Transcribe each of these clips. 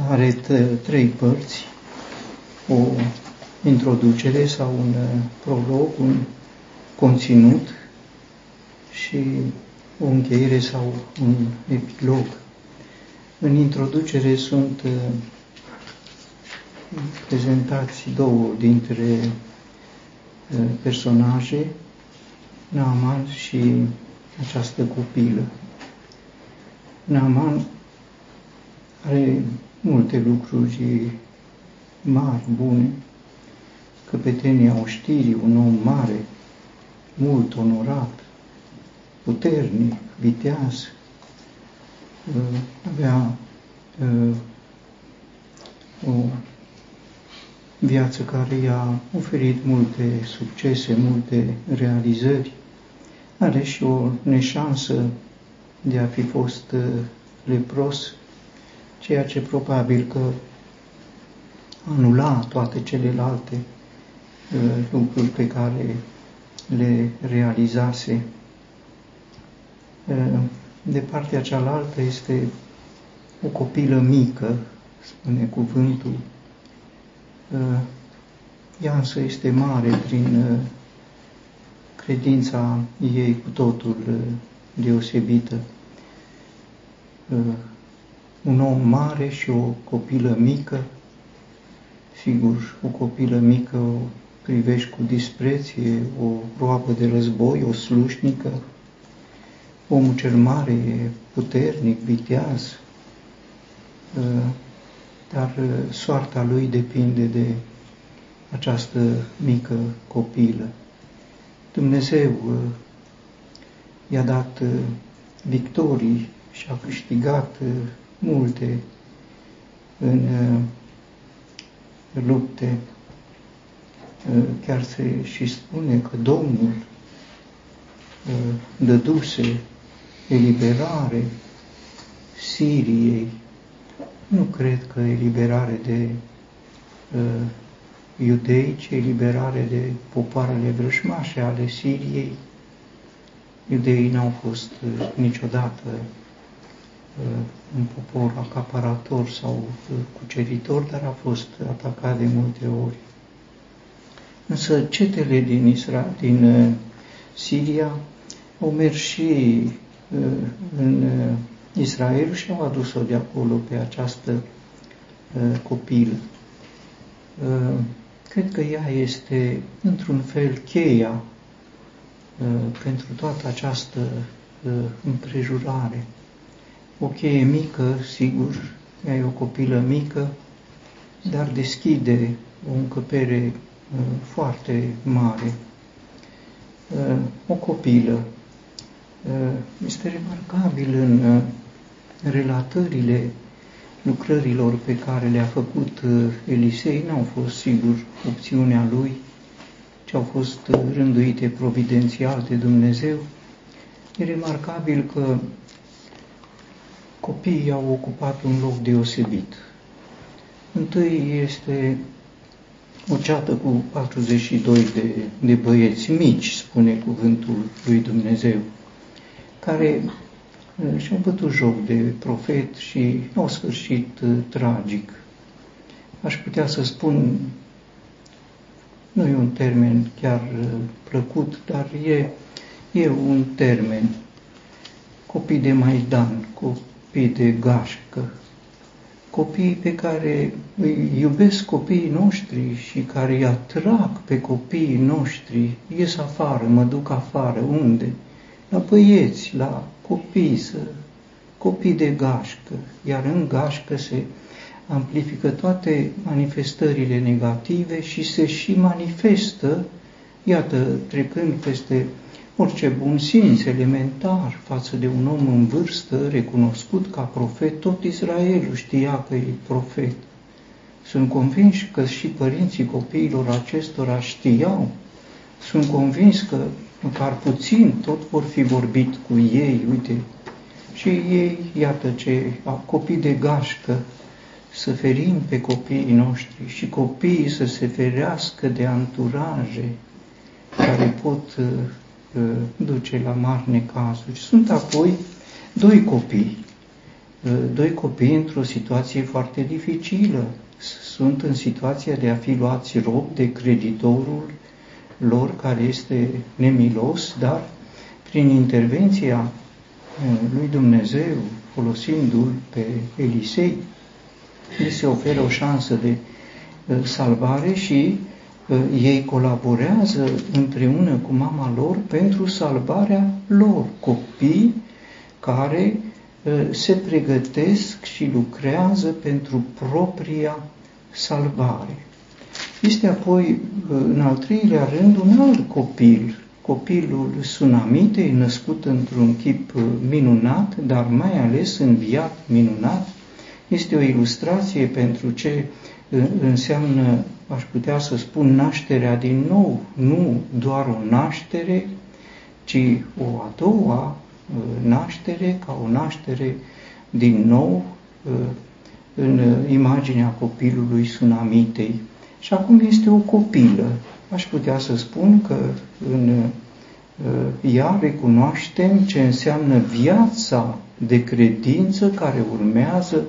Are trei părți, o introducere sau un uh, prolog, un conținut și o încheiere sau un epilog. În introducere sunt uh, prezentați două dintre uh, personaje, Naaman și această copilă. Naaman are multe lucruri mari, bune, căpetenia oștirii, un om mare, mult onorat, puternic, viteaz, uh, avea uh, o viață care i-a oferit multe succese, multe realizări, are și o neșansă de a fi fost uh, lepros, ceea ce probabil că anula toate celelalte uh, lucruri pe care le realizase. Uh, de partea cealaltă este o copilă mică, spune cuvântul. Uh, ea însă este mare prin uh, credința ei cu totul uh, deosebită. Uh, un om mare și o copilă mică, sigur, o copilă mică o privești cu dispreție, o roabă de război, o slușnică, omul cel mare e puternic, viteaz, uh, dar soarta lui depinde de această mică copilă. Dumnezeu uh, i-a dat uh, victorii și a câștigat uh, multe în lupte. Chiar se și spune că Domnul dăduse eliberare Siriei. Nu cred că eliberare de iudei, ci eliberare de popoarele vrășmașe ale Siriei. Iudeii n-au fost uh, niciodată uh, un popor acaparator sau uh, cuceritor, dar a fost atacat de multe ori. Însă cetele din, Isra, din Siria au mers și în Israel și au adus-o de acolo pe această copilă. Cred că ea este, într-un fel, cheia uh, pentru toată această uh, împrejurare. O cheie mică, sigur, ea e o copilă mică, dar deschide o încăpere uh, foarte mare. O copilă. Este remarcabil în relatările lucrărilor pe care le-a făcut uh, Elisei n-au fost, sigur, opțiunea lui, ci au fost uh, rânduite providențial de Dumnezeu. E remarcabil că copiii au ocupat un loc deosebit. Întâi este o ceată cu 42 de, de băieți mici, spune cuvântul lui Dumnezeu, care Eh, și-au bătut joc de profet și au sfârșit eh, tragic. Aș putea să spun, nu e un termen chiar eh, plăcut, dar e, e un termen. Copii de Maidan, copii de gașcă, copii pe care îi iubesc copiii noștri și care îi atrag pe copiii noștri, ies afară, mă duc afară, unde? La băieți, la copii, să, copii de gașcă, iar în gașcă se amplifică toate manifestările negative și se și manifestă, iată, trecând peste orice bun simț elementar față de un om în vârstă, recunoscut ca profet, tot Israelul știa că e profet. Sunt convins că și părinții copiilor acestora știau. Sunt convins că măcar puțin, tot vor fi vorbit cu ei, uite, și ei, iată ce, copii de gașcă, să ferim pe copiii noștri și copiii să se ferească de anturaje care pot uh, uh, duce la mari necazuri. Sunt apoi doi copii, doi copii într-o situație foarte dificilă. Sunt în situația de a fi luați rob de creditorul lor care este nemilos, dar prin intervenția lui Dumnezeu, folosindu-l pe Elisei, îi se oferă o șansă de salvare și ei colaborează împreună cu mama lor pentru salvarea lor, copii care se pregătesc și lucrează pentru propria salvare. Este apoi, în al treilea rând, un alt copil, copilul Sunamitei, născut într-un chip minunat, dar mai ales înviat minunat. Este o ilustrație pentru ce înseamnă, aș putea să spun, nașterea din nou, nu doar o naștere, ci o a doua naștere, ca o naștere din nou în imaginea copilului Sunamitei. Și acum este o copilă. Aș putea să spun că în ea recunoaștem ce înseamnă viața de credință care urmează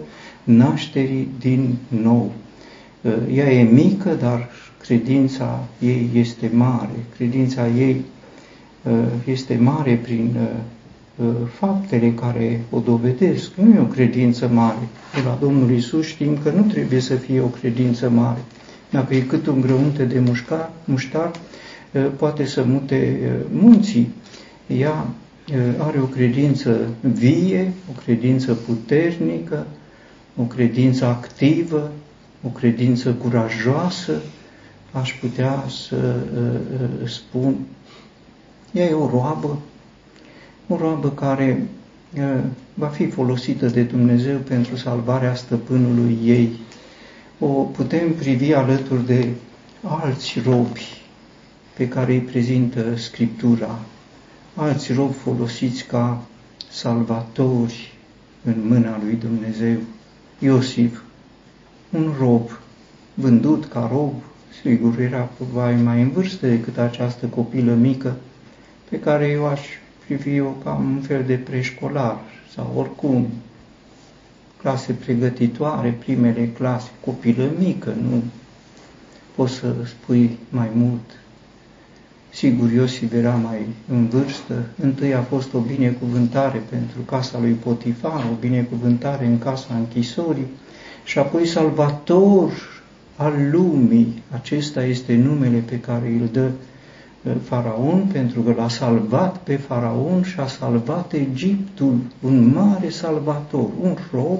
nașterii din nou. Ea e mică, dar credința ei este mare. Credința ei este mare prin faptele care o dovedesc. Nu e o credință mare. De la Domnul Isus știm că nu trebuie să fie o credință mare. Dacă e cât un grăunte de mușcar, muștar, poate să mute munții. Ea are o credință vie, o credință puternică, o credință activă, o credință curajoasă, aș putea să spun. Ea e o roabă, o roabă care va fi folosită de Dumnezeu pentru salvarea stăpânului ei. O putem privi alături de alți robi pe care îi prezintă Scriptura, alți robi folosiți ca salvatori în mâna lui Dumnezeu. Iosif, un rob vândut ca rob, sigur era probabil mai în vârstă decât această copilă mică, pe care eu aș privi-o ca un fel de preșcolar sau oricum clase pregătitoare, primele clase, copilă mică, nu poți să spui mai mult. Sigur, Iosif era mai în vârstă. Întâi a fost o binecuvântare pentru casa lui Potifar, o binecuvântare în casa închisorii și apoi salvator al lumii. Acesta este numele pe care îl dă faraon pentru că l-a salvat pe faraon și a salvat Egiptul, un mare salvator, un rob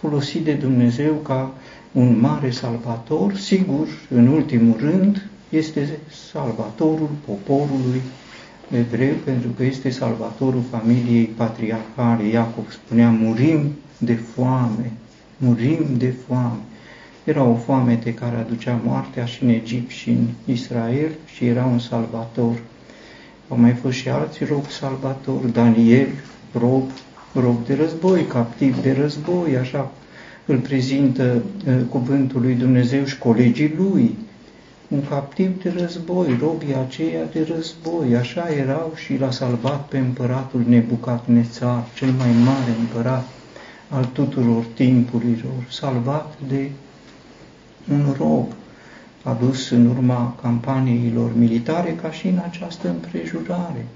folosit de Dumnezeu ca un mare salvator, sigur, în ultimul rând, este salvatorul poporului evreu, pentru că este salvatorul familiei patriarhale. Iacov spunea, murim de foame, murim de foame. Era o foamete care aducea moartea și în Egipt și în Israel și era un salvator. Au mai fost și alți rob salvator, Daniel, rob, rob de război, captiv de război, așa îl prezintă uh, cuvântul lui Dumnezeu și colegii lui, un captiv de război, robii aceia de război, așa erau și l-a salvat pe împăratul Nebucadnețar, cel mai mare împărat al tuturor timpurilor, salvat de un rob adus în urma campaniilor militare ca și în această împrejurare.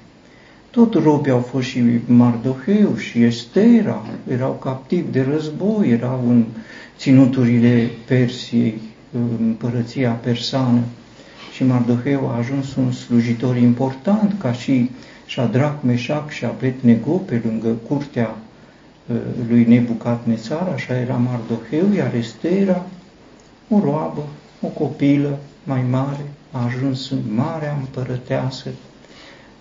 Tot robii au fost și Mardoheu și Estera, erau captivi de război, erau în ținuturile Persiei, împărăția persană. Și Mardoheu a ajuns un slujitor important, ca și Shadrach, Meșac și Abednego, pe lângă curtea ă, lui Nebucadnețar, așa era Mardoheu, iar Estera o roabă, o copilă mai mare, a ajuns în marea împărăteasă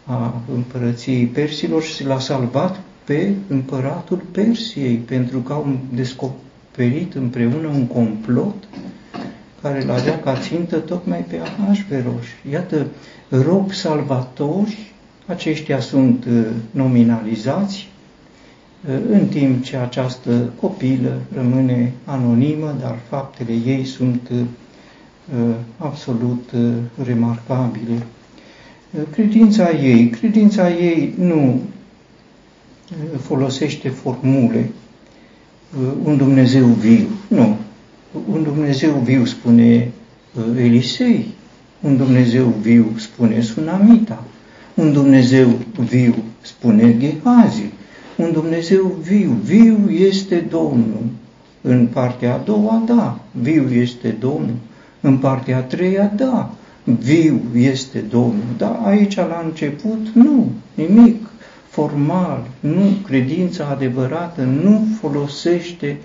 a împărăției persilor și l-a salvat pe împăratul Persiei, pentru că au descoperit împreună un complot care l avea ca țintă tocmai pe Ahasveros. Iată, rob salvatori, aceștia sunt uh, nominalizați, în timp ce această copilă rămâne anonimă, dar faptele ei sunt uh, absolut uh, remarcabile. Uh, credința ei, credința ei nu folosește formule, un Dumnezeu viu. Nu. Un Dumnezeu viu spune Elisei, un Dumnezeu viu spune Sunamita, un Dumnezeu viu spune Gehazi, un Dumnezeu viu, viu este Domnul. În partea a doua, da, viu este Domnul. În partea a treia, da, viu este Domnul. Dar aici, la început, nu, nimic formal, nu, credința adevărată nu folosește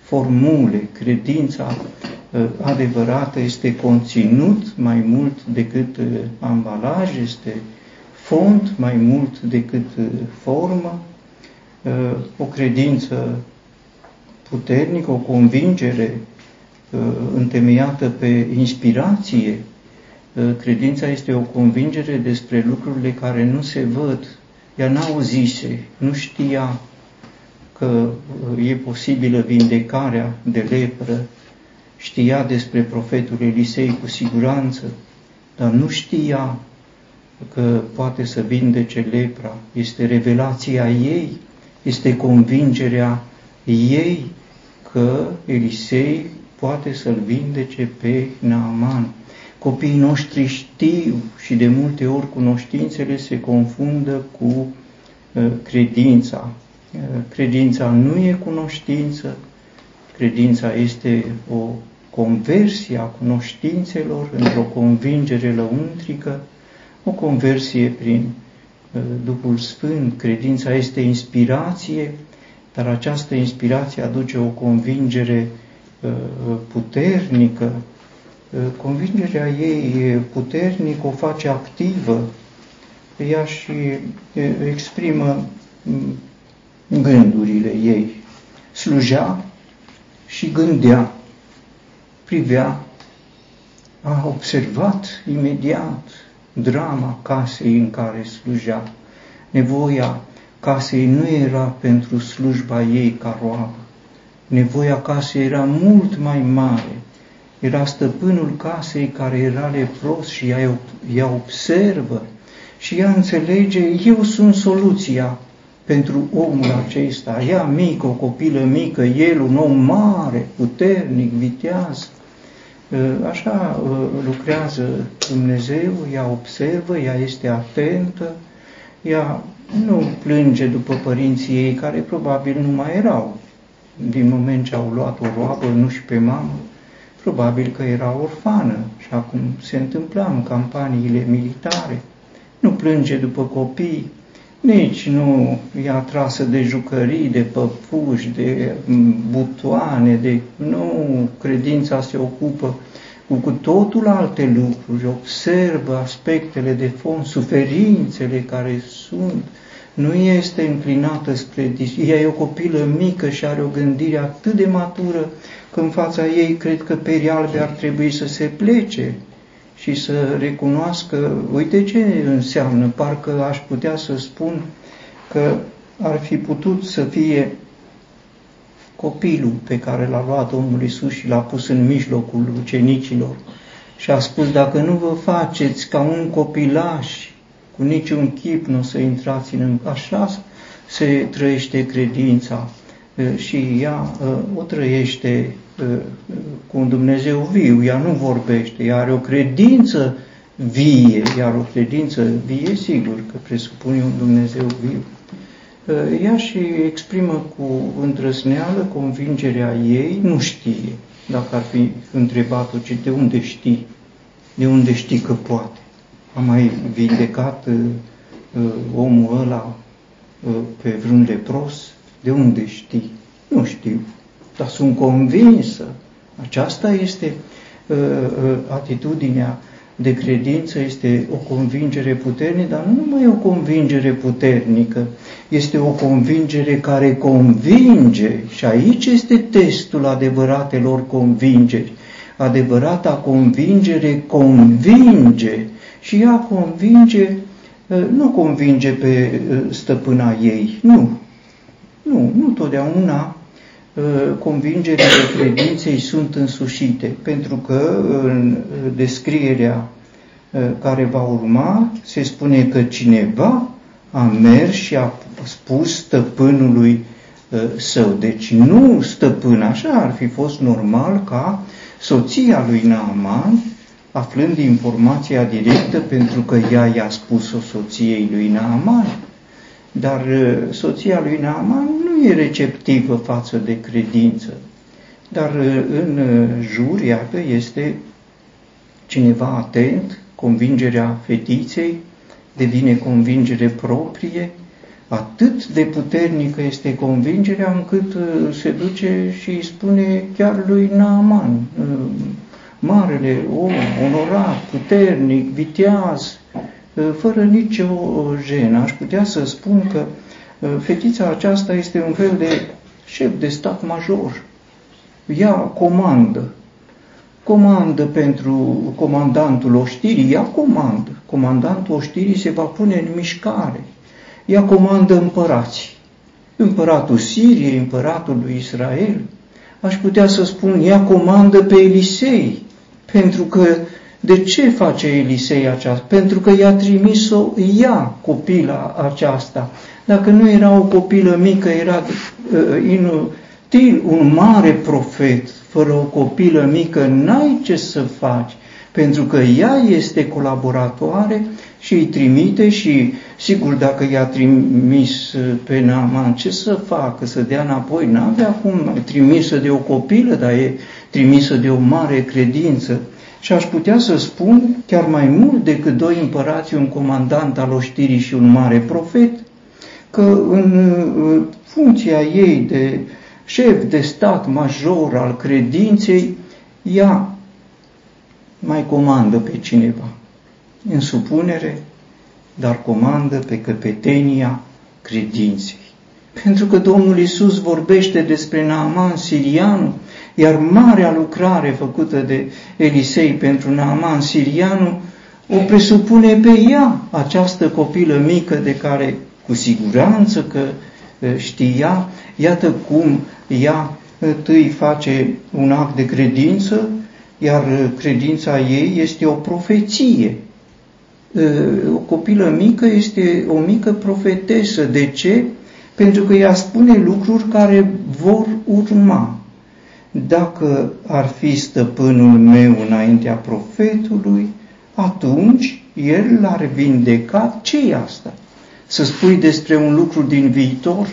formule. Credința uh, adevărată este conținut mai mult decât uh, ambalaj, este fond mai mult decât uh, formă, o credință puternică, o convingere întemeiată pe inspirație. Credința este o convingere despre lucrurile care nu se văd. Ea n-auzise, nu știa că e posibilă vindecarea de lepră, știa despre profetul Elisei cu siguranță, dar nu știa că poate să vindece lepra. Este revelația ei, este convingerea ei că Elisei poate să-l vindece pe Naaman. Copiii noștri știu și de multe ori cunoștințele se confundă cu uh, credința. Uh, credința nu e cunoștință, credința este o conversie a cunoștințelor într-o convingere lăuntrică, o conversie prin uh, Duhul Sfânt. Credința este inspirație, dar această inspirație aduce o convingere uh, puternică. Convingerea ei puternică o face activă, ea și exprimă mm, gândurile ei. Slujea și gândea, privea, a observat imediat drama casei în care slujea. Nevoia casei nu era pentru slujba ei ca roabă. Nevoia casei era mult mai mare. Era stăpânul casei care era lepros și ea, ea observă și ea înțelege, eu sunt soluția pentru omul acesta, ea mică, o copilă mică, el un om mare, puternic, viteaz. Ă, așa ă, lucrează Dumnezeu, ea observă, ea este atentă, ea nu plânge după părinții ei, care probabil nu mai erau. Din moment ce au luat o roabă, nu și pe mamă, probabil că era orfană și acum se întâmpla în campaniile militare. Nu plânge după copii, nici nu e atrasă de jucării, de păpuși, de butoane, de... Nu, credința se ocupă cu, cu totul alte lucruri, observă aspectele de fond, suferințele care sunt, nu este înclinată spre... Ea e o copilă mică și are o gândire atât de matură că în fața ei cred că perii albe ar trebui să se plece și să recunoască, uite ce înseamnă, parcă aș putea să spun că ar fi putut să fie copilul pe care l-a luat Domnul Isus și l-a pus în mijlocul ucenicilor și a spus, dacă nu vă faceți ca un copilaș, cu niciun chip nu o să intrați în... Așa se trăiește credința și ea o trăiește cu un Dumnezeu viu, ea nu vorbește, ea are o credință vie, iar o credință vie, sigur că presupune un Dumnezeu viu. Ea și exprimă cu îndrăzneală convingerea ei, nu știe, dacă ar fi întrebat-o, ce de unde știi, de unde știi că poate. A mai vindecat uh, omul ăla uh, pe vreun lepros, de unde știi? Nu știu dar sunt convinsă. Aceasta este uh, uh, atitudinea de credință, este o convingere puternică, dar nu numai o convingere puternică, este o convingere care convinge și aici este testul adevăratelor convingeri. Adevărata convingere convinge și ea convinge, uh, nu convinge pe uh, stăpâna ei, nu. Nu, nu totdeauna Uh, convingerile credinței sunt însușite, pentru că în descrierea uh, care va urma se spune că cineva a mers și a spus stăpânului său. Deci nu stăpân, așa ar fi fost normal ca soția lui Naaman, aflând informația directă pentru că ea i-a spus-o soției lui Naaman, dar soția lui Naaman nu e receptivă față de credință. Dar în jur, iată, este cineva atent, convingerea fetiței devine convingere proprie, atât de puternică este convingerea încât uh, se duce și îi spune chiar lui Naaman, uh, marele om, onorat, puternic, viteaz, uh, fără nicio jenă. Aș putea să spun că fetița aceasta este un fel de șef de stat major. Ea comandă. Comandă pentru comandantul oștirii, ea comandă. Comandantul oștirii se va pune în mișcare ea comandă împărații. Împăratul Siriei, împăratul lui Israel. Aș putea să spun, ea comandă pe Elisei, pentru că de ce face Elisei aceasta? Pentru că i-a trimis-o ea, copila aceasta. Dacă nu era o copilă mică, era uh, inutil, un mare profet, fără o copilă mică, n-ai ce să faci, pentru că ea este colaboratoare și îi trimite și, sigur, dacă i-a trimis pe Naaman, ce să facă? Să dea înapoi? N-avea cum trimisă de o copilă, dar e trimisă de o mare credință. Și aș putea să spun chiar mai mult decât doi împărați, un comandant al oștirii și un mare profet, că în funcția ei de șef de stat major al credinței, ea mai comandă pe cineva în supunere, dar comandă pe căpetenia credinței. Pentru că Domnul Isus vorbește despre Naaman sirianul, iar marea lucrare făcută de Elisei pentru Naaman sirianul o presupune pe ea, această copilă mică de care cu siguranță că știa, iată cum ea întâi face un act de credință, iar credința ei este o profeție o copilă mică este o mică profetesă. De ce? Pentru că ea spune lucruri care vor urma. Dacă ar fi stăpânul meu înaintea profetului, atunci el l-ar vindeca. ce e asta? Să spui despre un lucru din viitor?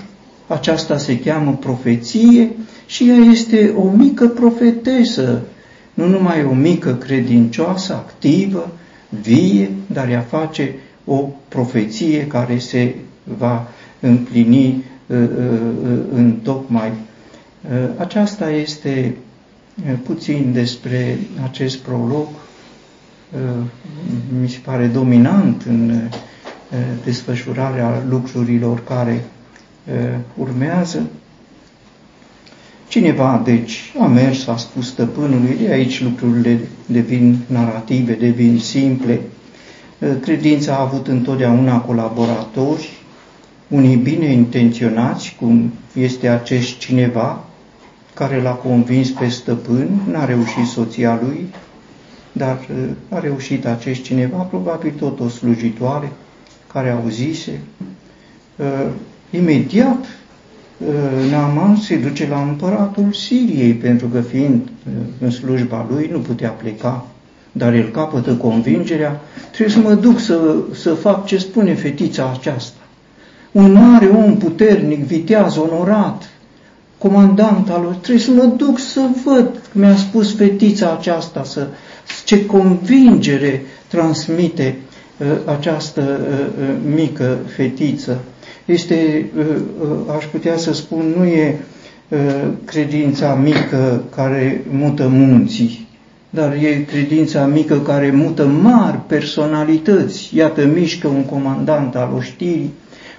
Aceasta se cheamă profeție și ea este o mică profetesă, nu numai o mică credincioasă, activă, vie, dar ea face o profeție care se va împlini uh, uh, uh, în tocmai. Aceasta este puțin despre acest prolog. Mi se pare dominant în desfășurarea lucrurilor care urmează. Cineva, deci, a mers, a spus stăpânului, de aici lucrurile devin narrative, devin simple. Credința a avut întotdeauna colaboratori, unii bine intenționați, cum este acest cineva care l-a convins pe stăpân, n-a reușit soția lui, dar a reușit acest cineva, probabil tot o slujitoare, care auzise. Imediat Uh, Naaman se duce la împăratul Siriei, pentru că fiind uh, în slujba lui nu putea pleca, dar el capătă convingerea, trebuie să mă duc să, să fac ce spune fetița aceasta. Un mare om puternic, viteaz, onorat, comandant al lui, trebuie să mă duc să văd, mi-a spus fetița aceasta, să, ce convingere transmite uh, această uh, uh, mică fetiță. Este, uh, uh, aș putea să spun, nu e uh, credința mică care mută munții, dar e credința mică care mută mari personalități. Iată, mișcă un comandant al oștirii,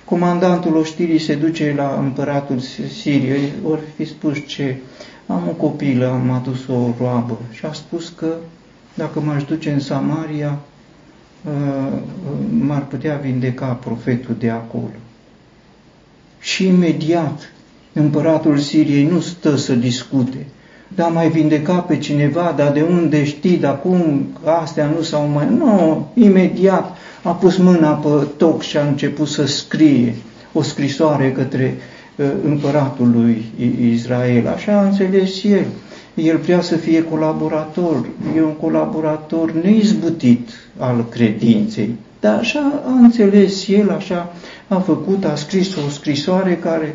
comandantul oștirii se duce la împăratul Siriei, ori fi spus ce, am o copilă, am adus o roabă. Și a spus că dacă m-aș duce în Samaria, m-ar putea vindeca profetul de acolo. Și imediat împăratul Siriei nu stă să discute. Da, mai vindeca pe cineva, dar de unde știi, dar cum, astea nu s-au mai... Nu, imediat a pus mâna pe toc și a început să scrie o scrisoare către împăratul lui Israel. Așa a înțeles el. El vrea să fie colaborator, e un colaborator neizbutit al credinței. Dar așa a înțeles el, așa a făcut, a scris o scrisoare care,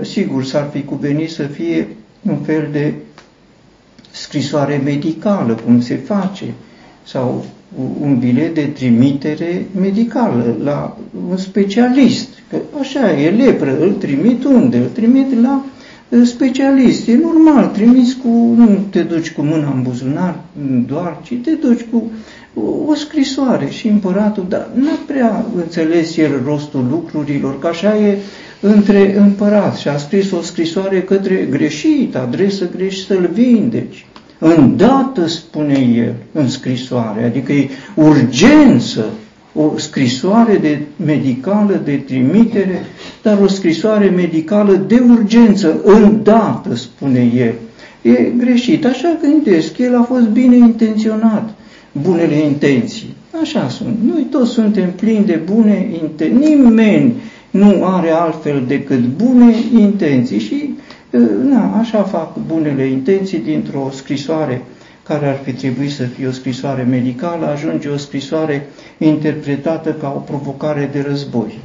sigur, s-ar fi cuvenit să fie un fel de scrisoare medicală, cum se face, sau un bilet de trimitere medicală la un specialist. Că așa e lepră, îl trimit unde? Îl trimit la uh, specialist. E normal, trimiți cu, nu te duci cu mâna în buzunar doar, ci te duci cu o scrisoare și împăratul, dar n-a prea înțeles el rostul lucrurilor, că așa e între împărat și a scris o scrisoare către greșit, adresă greșit să-l vindeci. Îndată, spune el în scrisoare, adică e urgență, o scrisoare de medicală de trimitere, dar o scrisoare medicală de urgență, îndată, spune el. E greșit, așa gândesc, el a fost bine intenționat, bunele intenții. Așa sunt. Noi toți suntem plini de bune intenții. Nimeni nu are altfel decât bune intenții și na, așa fac bunele intenții dintr-o scrisoare care ar fi trebuit să fie o scrisoare medicală, ajunge o scrisoare interpretată ca o provocare de război.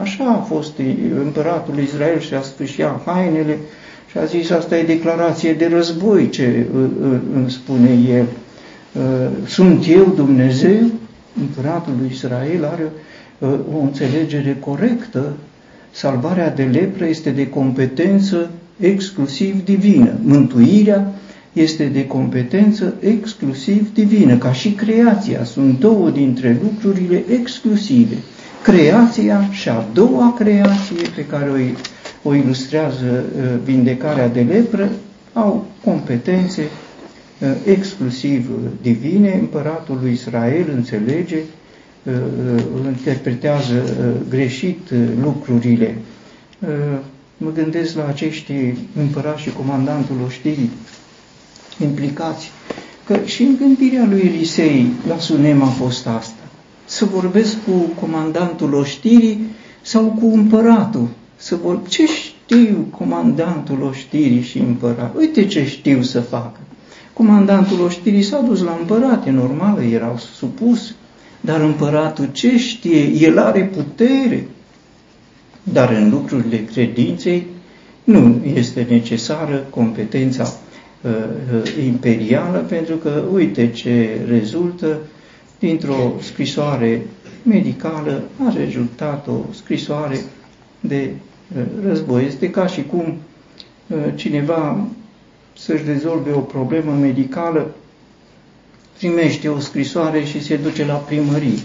Așa a fost împăratul Israel și a sfârșit hainele și a zis, asta e declarație de război, ce îmi spune el. Sunt eu Dumnezeu? Împăratul lui Israel are o înțelegere corectă. Salvarea de lepră este de competență exclusiv divină. Mântuirea este de competență exclusiv divină, ca și creația. Sunt două dintre lucrurile exclusive. Creația și a doua creație pe care o, o ilustrează uh, vindecarea de lepră au competențe uh, exclusiv divine. Împăratul lui Israel înțelege, uh, interpretează greșit lucrurile mă gândesc la acești împărați și comandantul oștirii implicați, că și în gândirea lui Elisei la Sunem a fost asta. Să vorbesc cu comandantul oștirii sau cu împăratul. Să vor... Ce știu comandantul oștirii și împărat? Uite ce știu să facă. Comandantul oștirii s-a dus la împărat, e normal, erau supus, dar împăratul ce știe? El are putere, dar în lucrurile credinței nu este necesară competența uh, uh, imperială, pentru că uite ce rezultă dintr-o scrisoare medicală a rezultat o scrisoare de uh, război. Este ca și cum uh, cineva să-și rezolve o problemă medicală, primește o scrisoare și se duce la primărie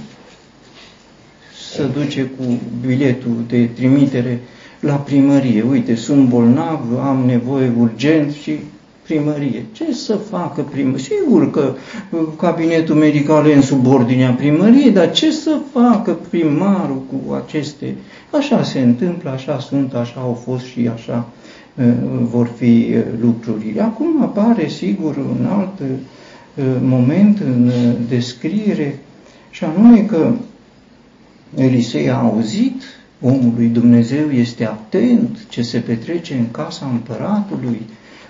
să duce cu biletul de trimitere la primărie. Uite, sunt bolnav, am nevoie urgent și primărie. Ce să facă primărie? Sigur că uh, cabinetul medical e în subordinea primăriei, dar ce să facă primarul cu aceste? Așa se întâmplă, așa sunt, așa au fost și așa uh, vor fi uh, lucrurile. Acum apare, sigur, un alt moment în descriere, și anume că Elisei a auzit, omul lui Dumnezeu este atent ce se petrece în casa împăratului,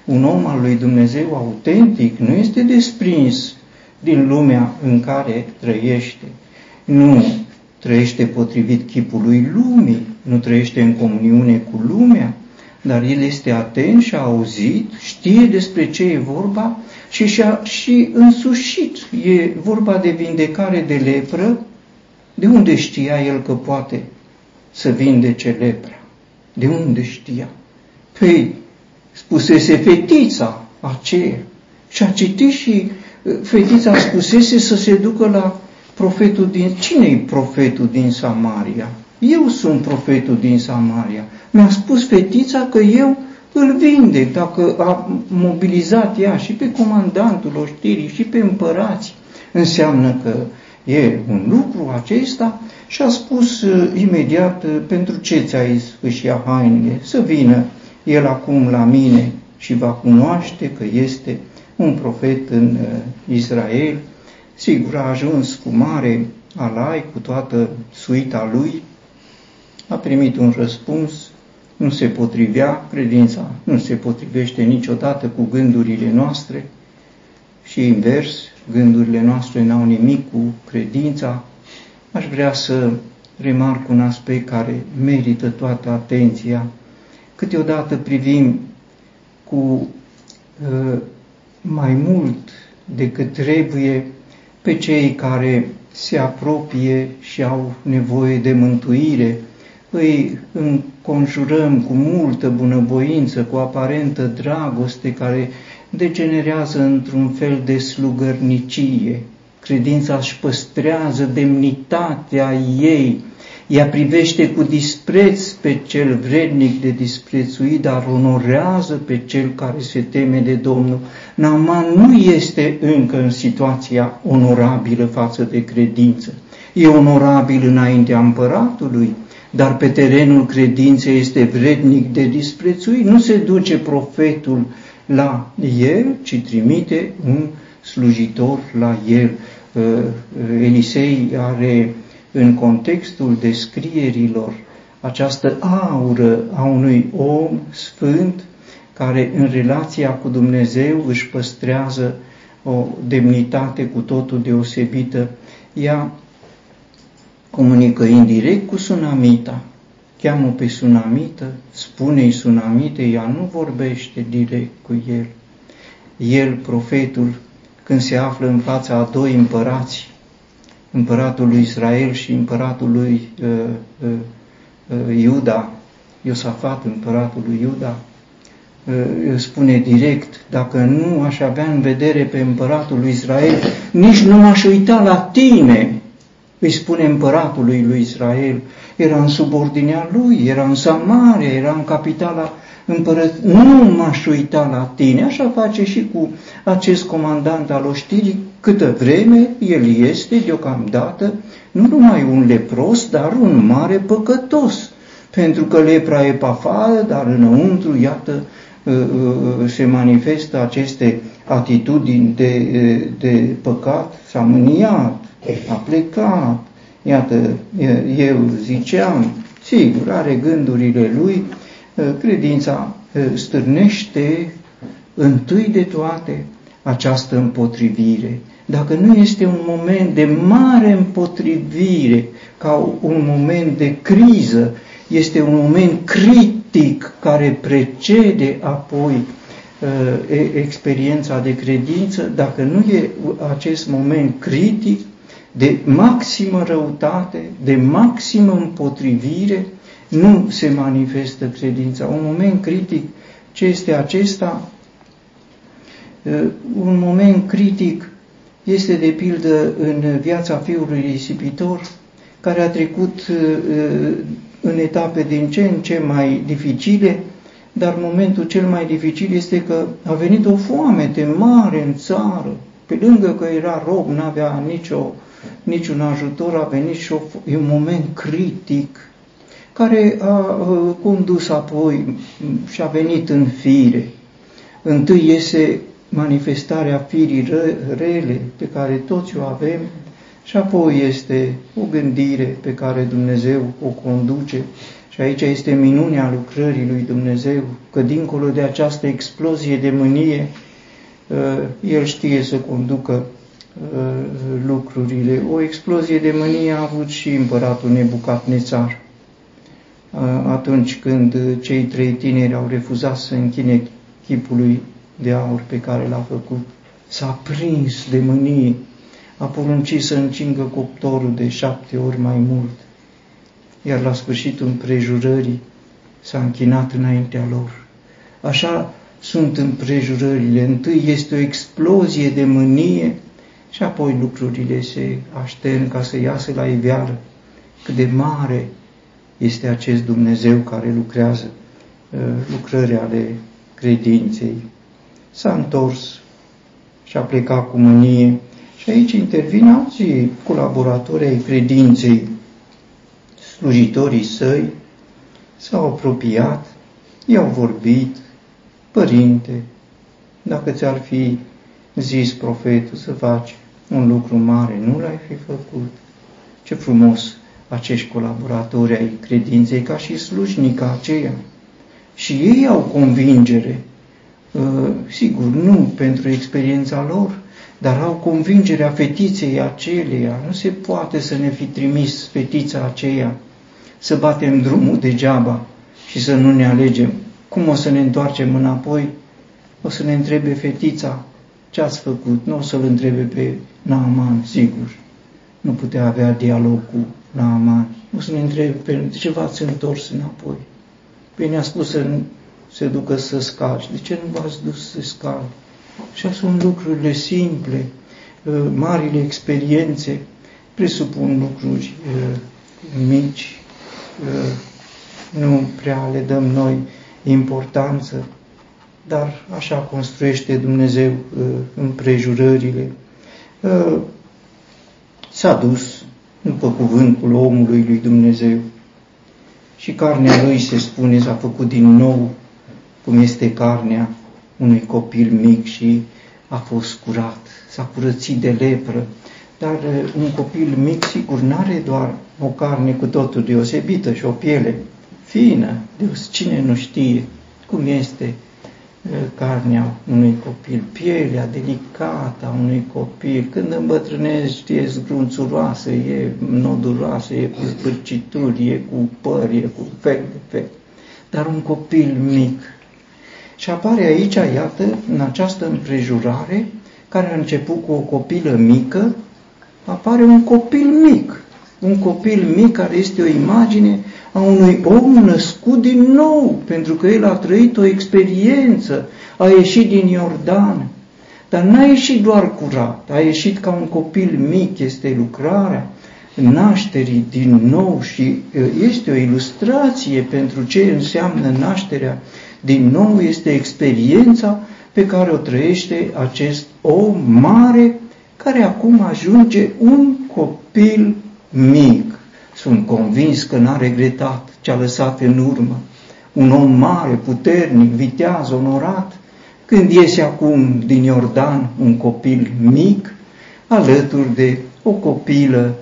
un om al lui Dumnezeu autentic nu este desprins din lumea în care trăiește. Nu trăiește potrivit chipului lumii, nu trăiește în comuniune cu lumea, dar el este atent și a auzit, știe despre ce e vorba și și-a și însușit. E vorba de vindecare de lepră de unde știa el că poate să vindece lepra? De unde știa? Păi, spusese fetița aceea. Și a citit și uh, fetița spusese să se ducă la profetul din... Cine-i profetul din Samaria? Eu sunt profetul din Samaria. Mi-a spus fetița că eu îl vindec, dacă a mobilizat ea și pe comandantul oștirii și pe împărați, înseamnă că e un lucru acesta și a spus uh, imediat uh, pentru ce ți-ai sfâșia hainele, să vină el acum la mine și va cunoaște că este un profet în uh, Israel. Sigur, a ajuns cu mare alai, cu toată suita lui, a primit un răspuns nu se potrivea, credința nu se potrivește niciodată cu gândurile noastre. Și invers, gândurile noastre n-au nimic cu credința. Aș vrea să remarc un aspect care merită toată atenția. Câteodată privim cu uh, mai mult decât trebuie pe cei care se apropie și au nevoie de mântuire, îi înconjurăm cu multă bunăvoință, cu aparentă dragoste care degenerează într-un fel de slugărnicie. Credința își păstrează demnitatea ei, ea privește cu dispreț pe cel vrednic de disprețuit, dar onorează pe cel care se teme de Domnul. Naaman nu este încă în situația onorabilă față de credință. E onorabil înaintea împăratului, dar pe terenul credinței este vrednic de disprețuit. Nu se duce profetul la el, ci trimite un slujitor la el. Uh, Elisei are în contextul descrierilor această aură a unui om sfânt care în relația cu Dumnezeu își păstrează o demnitate cu totul deosebită, ea comunică indirect cu sunamita, cheamă pe sunamită, spune-i sunamite, ea nu vorbește direct cu el. El, profetul, când se află în fața a doi împărați, împăratul lui Israel și împăratul lui uh, uh, uh, Iuda, Iosafat, împăratul lui Iuda, uh, spune direct, dacă nu aș avea în vedere pe împăratul lui Israel, nici nu m-aș uita la tine, îi spune împăratului lui Israel, era în subordinea lui, era în Samaria, era în capitala împărăt, nu m-aș uita la tine, așa face și cu acest comandant al oștirii, câtă vreme el este deocamdată nu numai un lepros, dar un mare păcătos, pentru că lepra e pe afară, dar înăuntru, iată, ă, ă, se manifestă aceste atitudini de, de păcat, s-a mâniat, a plecat, iată, eu ziceam, sigur, are gândurile lui, credința stârnește întâi de toate această împotrivire. Dacă nu este un moment de mare împotrivire, ca un moment de criză, este un moment critic care precede apoi uh, experiența de credință, dacă nu e acest moment critic, de maximă răutate, de maximă împotrivire, nu se manifestă credința. Un moment critic, ce este acesta? Un moment critic este de pildă în viața fiului risipitor, care a trecut în etape din ce în ce mai dificile, dar momentul cel mai dificil este că a venit o foamete mare în țară, pe lângă că era rob, n-avea nicio, niciun ajutor, a venit și o, e un moment critic care a condus apoi și a venit în fire. Întâi iese manifestarea firii rele pe care toți o avem și apoi este o gândire pe care Dumnezeu o conduce și aici este minunea lucrării lui Dumnezeu, că dincolo de această explozie de mânie, El știe să conducă lucrurile. O explozie de mânie a avut și împăratul Nebucat atunci când cei trei tineri au refuzat să închine chipului de aur pe care l-a făcut. S-a prins de mânie, a poruncit să încingă coptorul de șapte ori mai mult, iar la sfârșitul împrejurării s-a închinat înaintea lor. Așa sunt împrejurările. Întâi este o explozie de mânie și apoi lucrurile se aștern ca să iasă la iveală. Cât de mare este acest Dumnezeu care lucrează uh, lucrări ale credinței. S-a întors și a plecat cu mânie. Și aici intervin alții colaboratori ai credinței, slujitorii săi, s-au apropiat, i-au vorbit, părinte, dacă ți-ar fi zis profetul să faci un lucru mare, nu l-ai fi făcut. Ce frumos acești colaboratori ai credinței, ca și slujnica aceea, Și ei au convingere, uh, sigur, nu pentru experiența lor, dar au convingerea fetiței aceleia. Nu se poate să ne fi trimis fetița aceea să batem drumul degeaba și să nu ne alegem. Cum o să ne întoarcem înapoi? O să ne întrebe fetița ce ați făcut. Nu o să-l întrebe pe Naaman, sigur. Nu putea avea dialog cu Naaman. O să ne întrebe pe de ce v-ați întors înapoi? Păi ne-a spus să se ducă să scalci. De ce nu v-ați dus să scalci? Și sunt lucrurile simple, uh, marile experiențe, presupun lucruri uh, mici, uh, nu prea le dăm noi importanță, dar așa construiește Dumnezeu împrejurările. S-a dus după cuvântul omului lui Dumnezeu și carnea lui, se spune, s-a făcut din nou cum este carnea unui copil mic și a fost curat, s-a curățit de lepră. Dar uh, un copil mic, sigur, nu are doar o carne cu totul deosebită și o piele fină. Deus, cine nu știe cum este uh, carnea unui copil, pielea delicată a unui copil. Când îmbătrânești, e zgrunțuroasă, e noduroasă, e cu spârcituri, e cu păr, e cu fel de fel. Dar un copil mic, și apare aici, iată, în această împrejurare, care a început cu o copilă mică, apare un copil mic. Un copil mic care este o imagine a unui om născut din nou, pentru că el a trăit o experiență, a ieșit din Iordan. Dar n-a ieșit doar curat, a ieșit ca un copil mic, este lucrarea nașterii din nou și este o ilustrație pentru ce înseamnă nașterea din nou este experiența pe care o trăiește acest om mare care acum ajunge un copil mic. Sunt convins că n-a regretat ce a lăsat în urmă. Un om mare, puternic, viteaz, onorat, când iese acum din Iordan un copil mic, alături de o copilă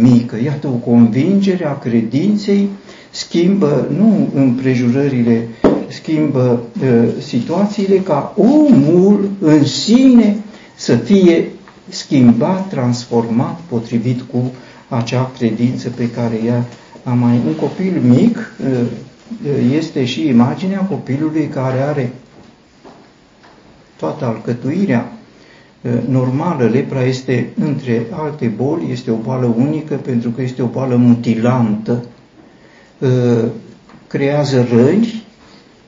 mică. Iată o convingere a credinței schimbă nu împrejurările schimbă uh, situațiile ca omul în sine să fie schimbat, transformat potrivit cu acea credință pe care ea a mai... Un copil mic uh, este și imaginea copilului care are toată alcătuirea uh, normală. Lepra este, între alte boli, este o boală unică pentru că este o boală mutilantă. Uh, creează răni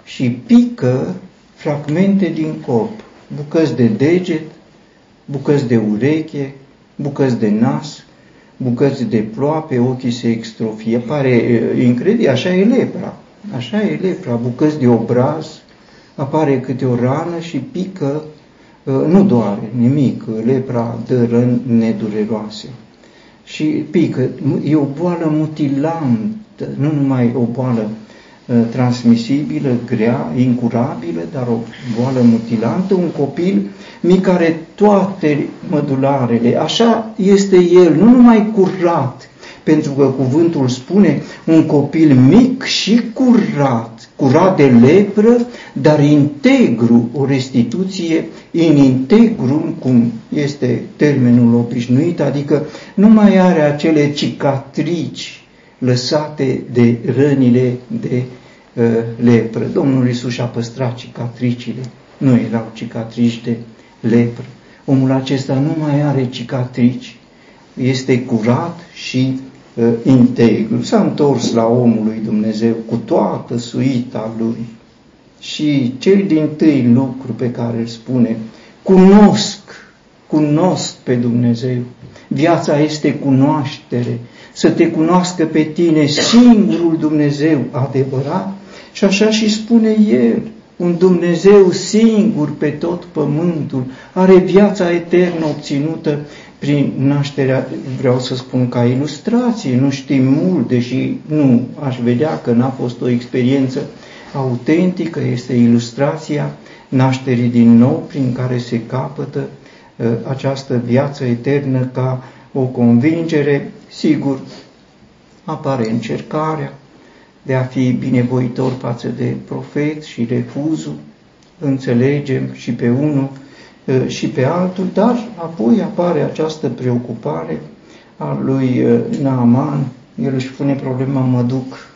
și pică fragmente din corp, bucăți de deget, bucăți de ureche, bucăți de nas, bucăți de ploape, ochii se extrofie. Pare incredibil, așa e lepra. Așa e lepra, bucăți de obraz, apare câte o rană și pică, nu doare nimic, lepra dă răni nedureroase. Și pică, e o boală mutilantă, nu numai o boală Uh, transmisibilă, grea, incurabilă, dar o boală mutilantă, un copil mic care toate mădularele, așa este el, nu numai curat, pentru că cuvântul spune un copil mic și curat, curat de lepră, dar integru, o restituție in integrum, cum este termenul obișnuit, adică nu mai are acele cicatrici lăsate de rănile de uh, lepră. Domnul Iisus a păstrat cicatricile, nu erau cicatrici de lepră. Omul acesta nu mai are cicatrici, este curat și uh, integru. S-a întors la omul lui Dumnezeu cu toată suita lui. Și cel din tâi lucru pe care îl spune, cunosc, cunosc pe Dumnezeu. Viața este cunoaștere, să te cunoască pe tine singurul Dumnezeu adevărat? Și așa și spune El, un Dumnezeu singur pe tot pământul, are viața eternă obținută prin nașterea, vreau să spun ca ilustrație, nu știm mult, deși nu aș vedea că n-a fost o experiență autentică, este ilustrația nașterii din nou prin care se capătă uh, această viață eternă ca o convingere, sigur, apare încercarea, de a fi binevoitor față de profet și refuzul, înțelegem și pe unul și pe altul, dar apoi apare această preocupare a lui Naaman, el își pune problema, mă duc,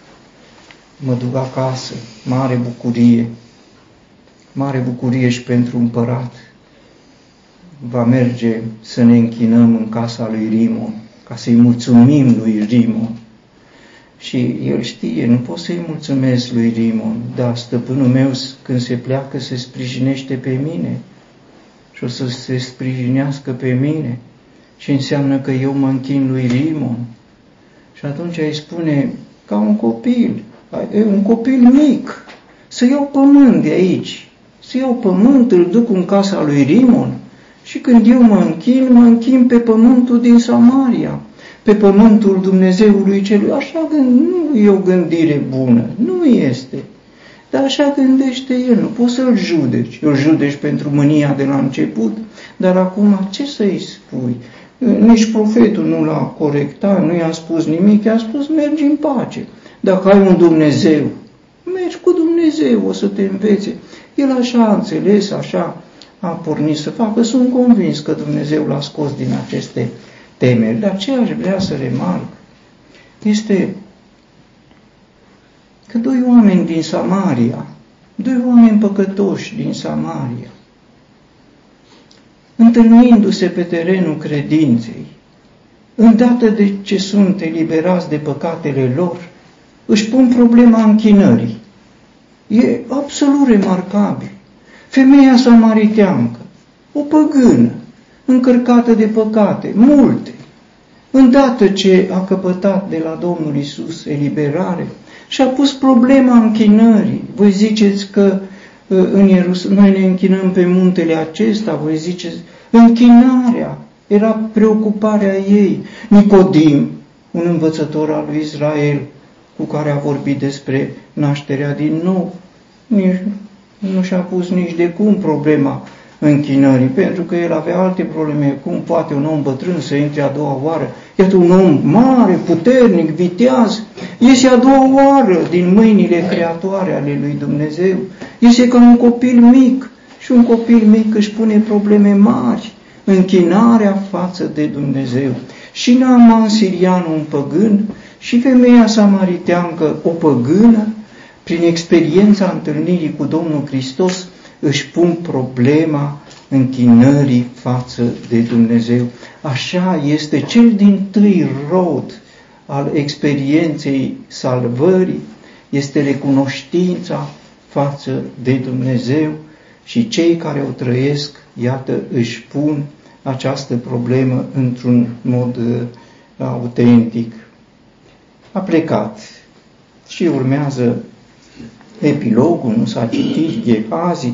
mă duc acasă, mare bucurie, mare bucurie și pentru împărat. Va merge să ne închinăm în casa lui Rimon, ca să-i mulțumim lui Rimon. Și el știe, nu pot să-i mulțumesc lui Rimon, dar stăpânul meu când se pleacă se sprijinește pe mine. Și o să se sprijinească pe mine. Și înseamnă că eu mă închin lui Rimon. Și atunci îi spune, ca un copil, un copil mic, să iau pământ de aici, să iau pământ, îl duc în casa lui Rimon și când eu mă închin, mă închin pe pământul din Samaria, pe pământul Dumnezeului celui. Așa gând, nu e o gândire bună, nu este. Dar așa gândește el, nu poți să-l judeci. Îl judeci pentru mânia de la început, dar acum ce să-i spui? Nici profetul nu l-a corectat, nu i-a spus nimic, i-a spus mergi în pace. Dacă ai un Dumnezeu, mergi cu Dumnezeu, o să te învețe. El așa a înțeles, așa a pornit să facă. Sunt convins că Dumnezeu l-a scos din aceste temeri. Dar ce aș vrea să remarc este că doi oameni din Samaria, doi oameni păcătoși din Samaria, întâlnindu-se pe terenul credinței, îndată de ce sunt eliberați de păcatele lor, își pun problema închinării. E absolut remarcabil. Femeia samariteancă, o păgână, încărcată de păcate, multe, îndată ce a căpătat de la Domnul Isus eliberare și a pus problema închinării. Voi ziceți că uh, în Ierusalim, noi ne închinăm pe muntele acesta, voi ziceți, închinarea era preocuparea ei. Nicodim, un învățător al lui Israel, cu care a vorbit despre nașterea din nou, nici, nu și-a pus nici de cum problema închinării, pentru că el avea alte probleme, cum poate un om bătrân să intre a doua oară. Iată un om mare, puternic, viteaz, iese a doua oară din mâinile creatoare ale lui Dumnezeu. Iese ca un copil mic și un copil mic își pune probleme mari, închinarea față de Dumnezeu. Și Naaman sirian un păgân și femeia samariteancă o păgână, prin experiența întâlnirii cu Domnul Hristos, își pun problema închinării față de Dumnezeu. Așa este cel din tâi rod al experienței salvării, este recunoștința față de Dumnezeu și cei care o trăiesc, iată, își pun această problemă într-un mod uh, autentic. A plecat și urmează epilogul, nu s-a citit Gehazi,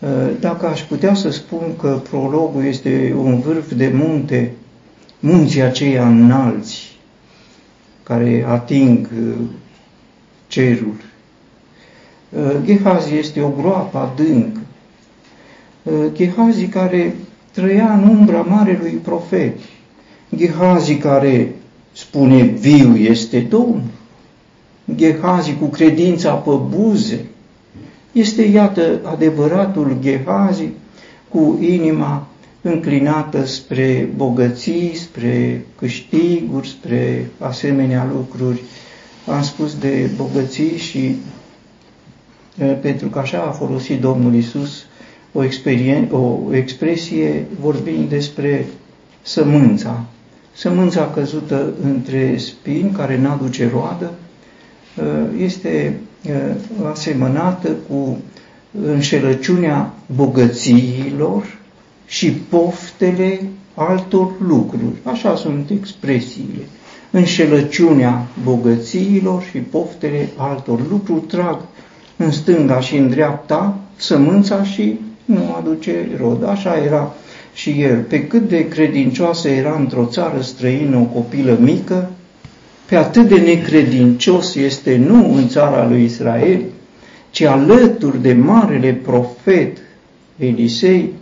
Eh, dacă aș putea să spun că prologul este un vârf de munte, munții aceia înalți, care ating eh, cerul. Eh, Gehazi este o groapă adâncă. Gehazi care trăia în umbra marelui profet. Gehazi care spune viu este Domnul. Gehazi cu credința pe buze, este, iată, adevăratul Gehazi cu inima înclinată spre bogății, spre câștiguri, spre asemenea lucruri. Am spus de bogății și pentru că așa a folosit Domnul Isus o, o expresie vorbind despre sămânța. Sămânța căzută între spini, care n-aduce roadă, este asemănată cu înșelăciunea bogățiilor și poftele altor lucruri. Așa sunt expresiile. Înșelăciunea bogățiilor și poftele altor lucruri trag în stânga și în dreapta sămânța și nu aduce rod. Așa era și el. Pe cât de credincioasă era într-o țară străină o copilă mică, pe atât de necredincios este nu în țara lui Israel, ci alături de marele profet Elisei,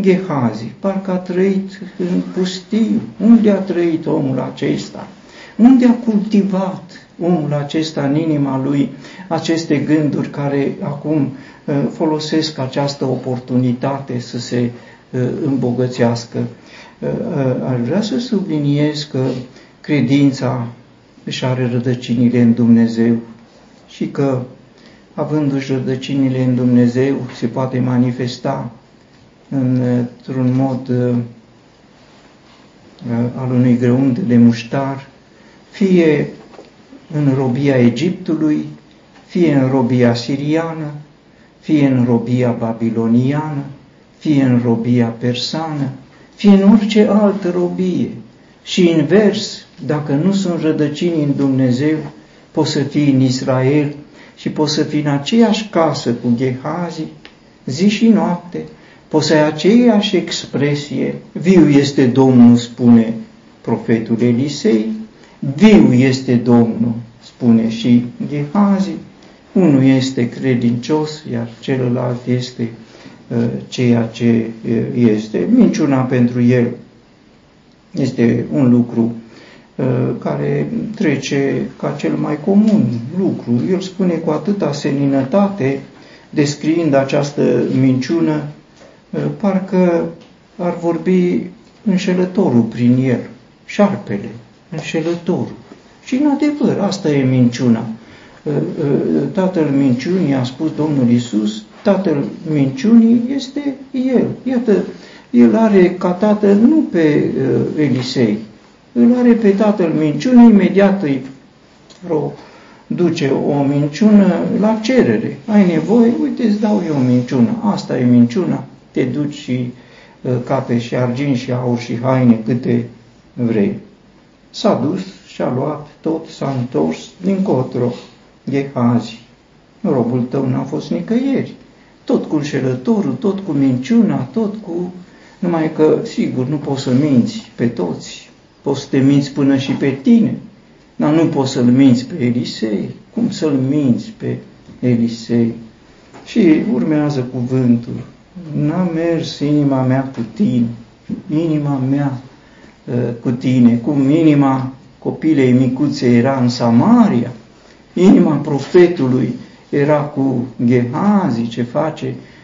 Gehazi, parcă a trăit în pustiu. Unde a trăit omul acesta? Unde a cultivat omul acesta în inima lui aceste gânduri care acum uh, folosesc această oportunitate să se uh, îmbogățească? Uh, aș vrea să subliniez că credința își are rădăcinile în Dumnezeu și că, avându-și rădăcinile în Dumnezeu, se poate manifesta într-un mod al unui grăunt de muștar, fie în robia Egiptului, fie în robia siriană, fie în robia babiloniană, fie în robia persană, fie în orice altă robie. Și invers, dacă nu sunt rădăcini în Dumnezeu, poți să fii în Israel și poți să fii în aceeași casă cu Gehazi, zi și noapte, poți să ai aceeași expresie, viu este Domnul, spune profetul Elisei, viu este Domnul, spune și Gehazi, unul este credincios, iar celălalt este uh, ceea ce uh, este. Minciuna pentru el. Este un lucru uh, care trece ca cel mai comun lucru. El spune cu atâta seninătate, descriind această minciună, uh, parcă ar vorbi înșelătorul prin el, șarpele, înșelătorul. Și în adevăr, asta e minciuna. Uh, tatăl minciunii, a spus Domnul Isus, tatăl minciunii este El. Iată, El are ca tată nu pe Elisei, îl are pe tatăl minciunii, imediat îi duce o minciună la cerere. Ai nevoie, uite, îți dau eu o minciună. Asta e minciuna. Te duci și uh, cape și argint și aur și haine câte vrei. S-a dus și-a luat tot, s-a întors din cotro. Gehazi. Robul tău n-a fost nicăieri. Tot cu înșelătorul, tot cu minciuna, tot cu... Numai că, sigur, nu poți să minți pe toți, Poți să te minți până și pe tine, dar nu poți să-l minți pe Elisei. Cum să-l minți pe Elisei? Și urmează cuvântul. N-a mers inima mea cu tine, inima mea uh, cu tine, cum inima copilei micuțe era în Samaria, inima profetului era cu Gehazi, ce face uh,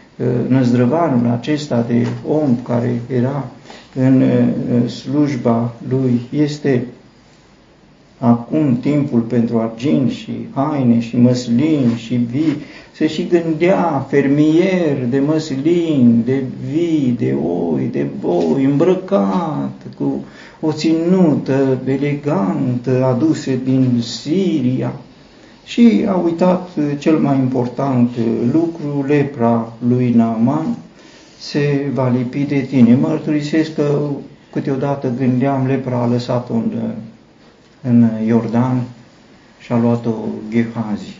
năzdrăvanul acesta de om care era în slujba lui este acum timpul pentru argint și haine și măslin și vii, se și gândea fermier de măslin, de vii, de oi, de boi, îmbrăcat cu o ținută elegantă aduse din Siria. Și a uitat cel mai important lucru, lepra lui Naaman, se va lipi de tine. Mărturisesc că câteodată gândeam, lepra a lăsat-o în, în Iordan și a luat-o Gehazi.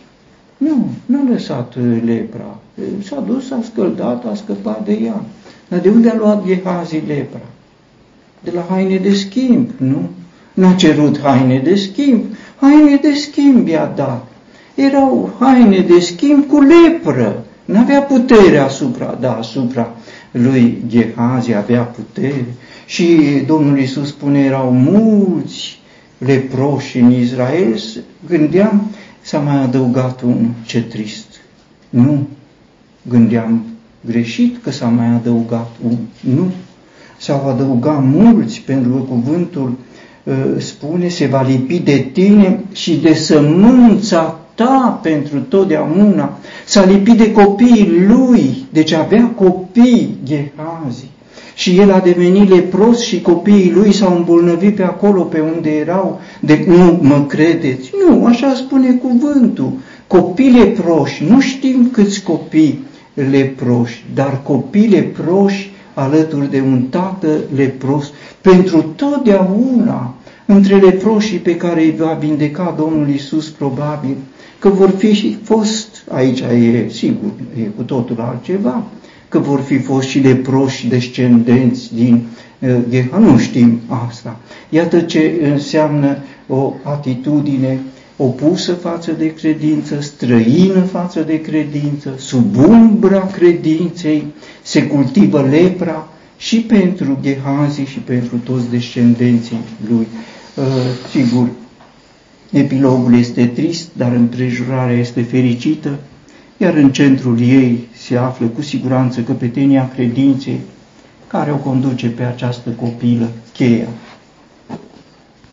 Nu, nu a lăsat lepra. S-a dus, a scăldat, a scăpat de ea. Dar de unde a luat Gehazi lepra? De la haine de schimb, nu? N-a cerut haine de schimb. Haine de schimb i-a dat. Erau haine de schimb cu lepră. N-avea putere asupra, da, asupra lui Gehazi avea putere și Domnul Iisus spune, erau mulți leproși în Israel, gândeam, s-a mai adăugat unul, ce trist. Nu, gândeam greșit că s-a mai adăugat unul, nu. S-au adăugat mulți pentru că cuvântul uh, spune, se va lipi de tine și de sămânța ta pentru totdeauna. S-a lipit de copiii lui, deci avea copii Gehazi. Și el a devenit lepros și copiii lui s-au îmbolnăvit pe acolo pe unde erau. De nu mă credeți? Nu, așa spune cuvântul. Copii leproși, nu știm câți copii leproși, dar copii leproși alături de un tată lepros pentru totdeauna între leproșii pe care îi va vindeca Domnul Isus probabil că vor fi și fost, aici e sigur, e cu totul altceva, că vor fi fost și leproși descendenți din uh, Geha, nu știm asta. Iată ce înseamnă o atitudine opusă față de credință, străină față de credință, sub umbra credinței se cultivă lepra și pentru Gehazi și pentru toți descendenții lui. Uh, sigur, Epilogul este trist, dar împrejurarea este fericită, iar în centrul ei se află cu siguranță căpetenia credinței care o conduce pe această copilă, cheia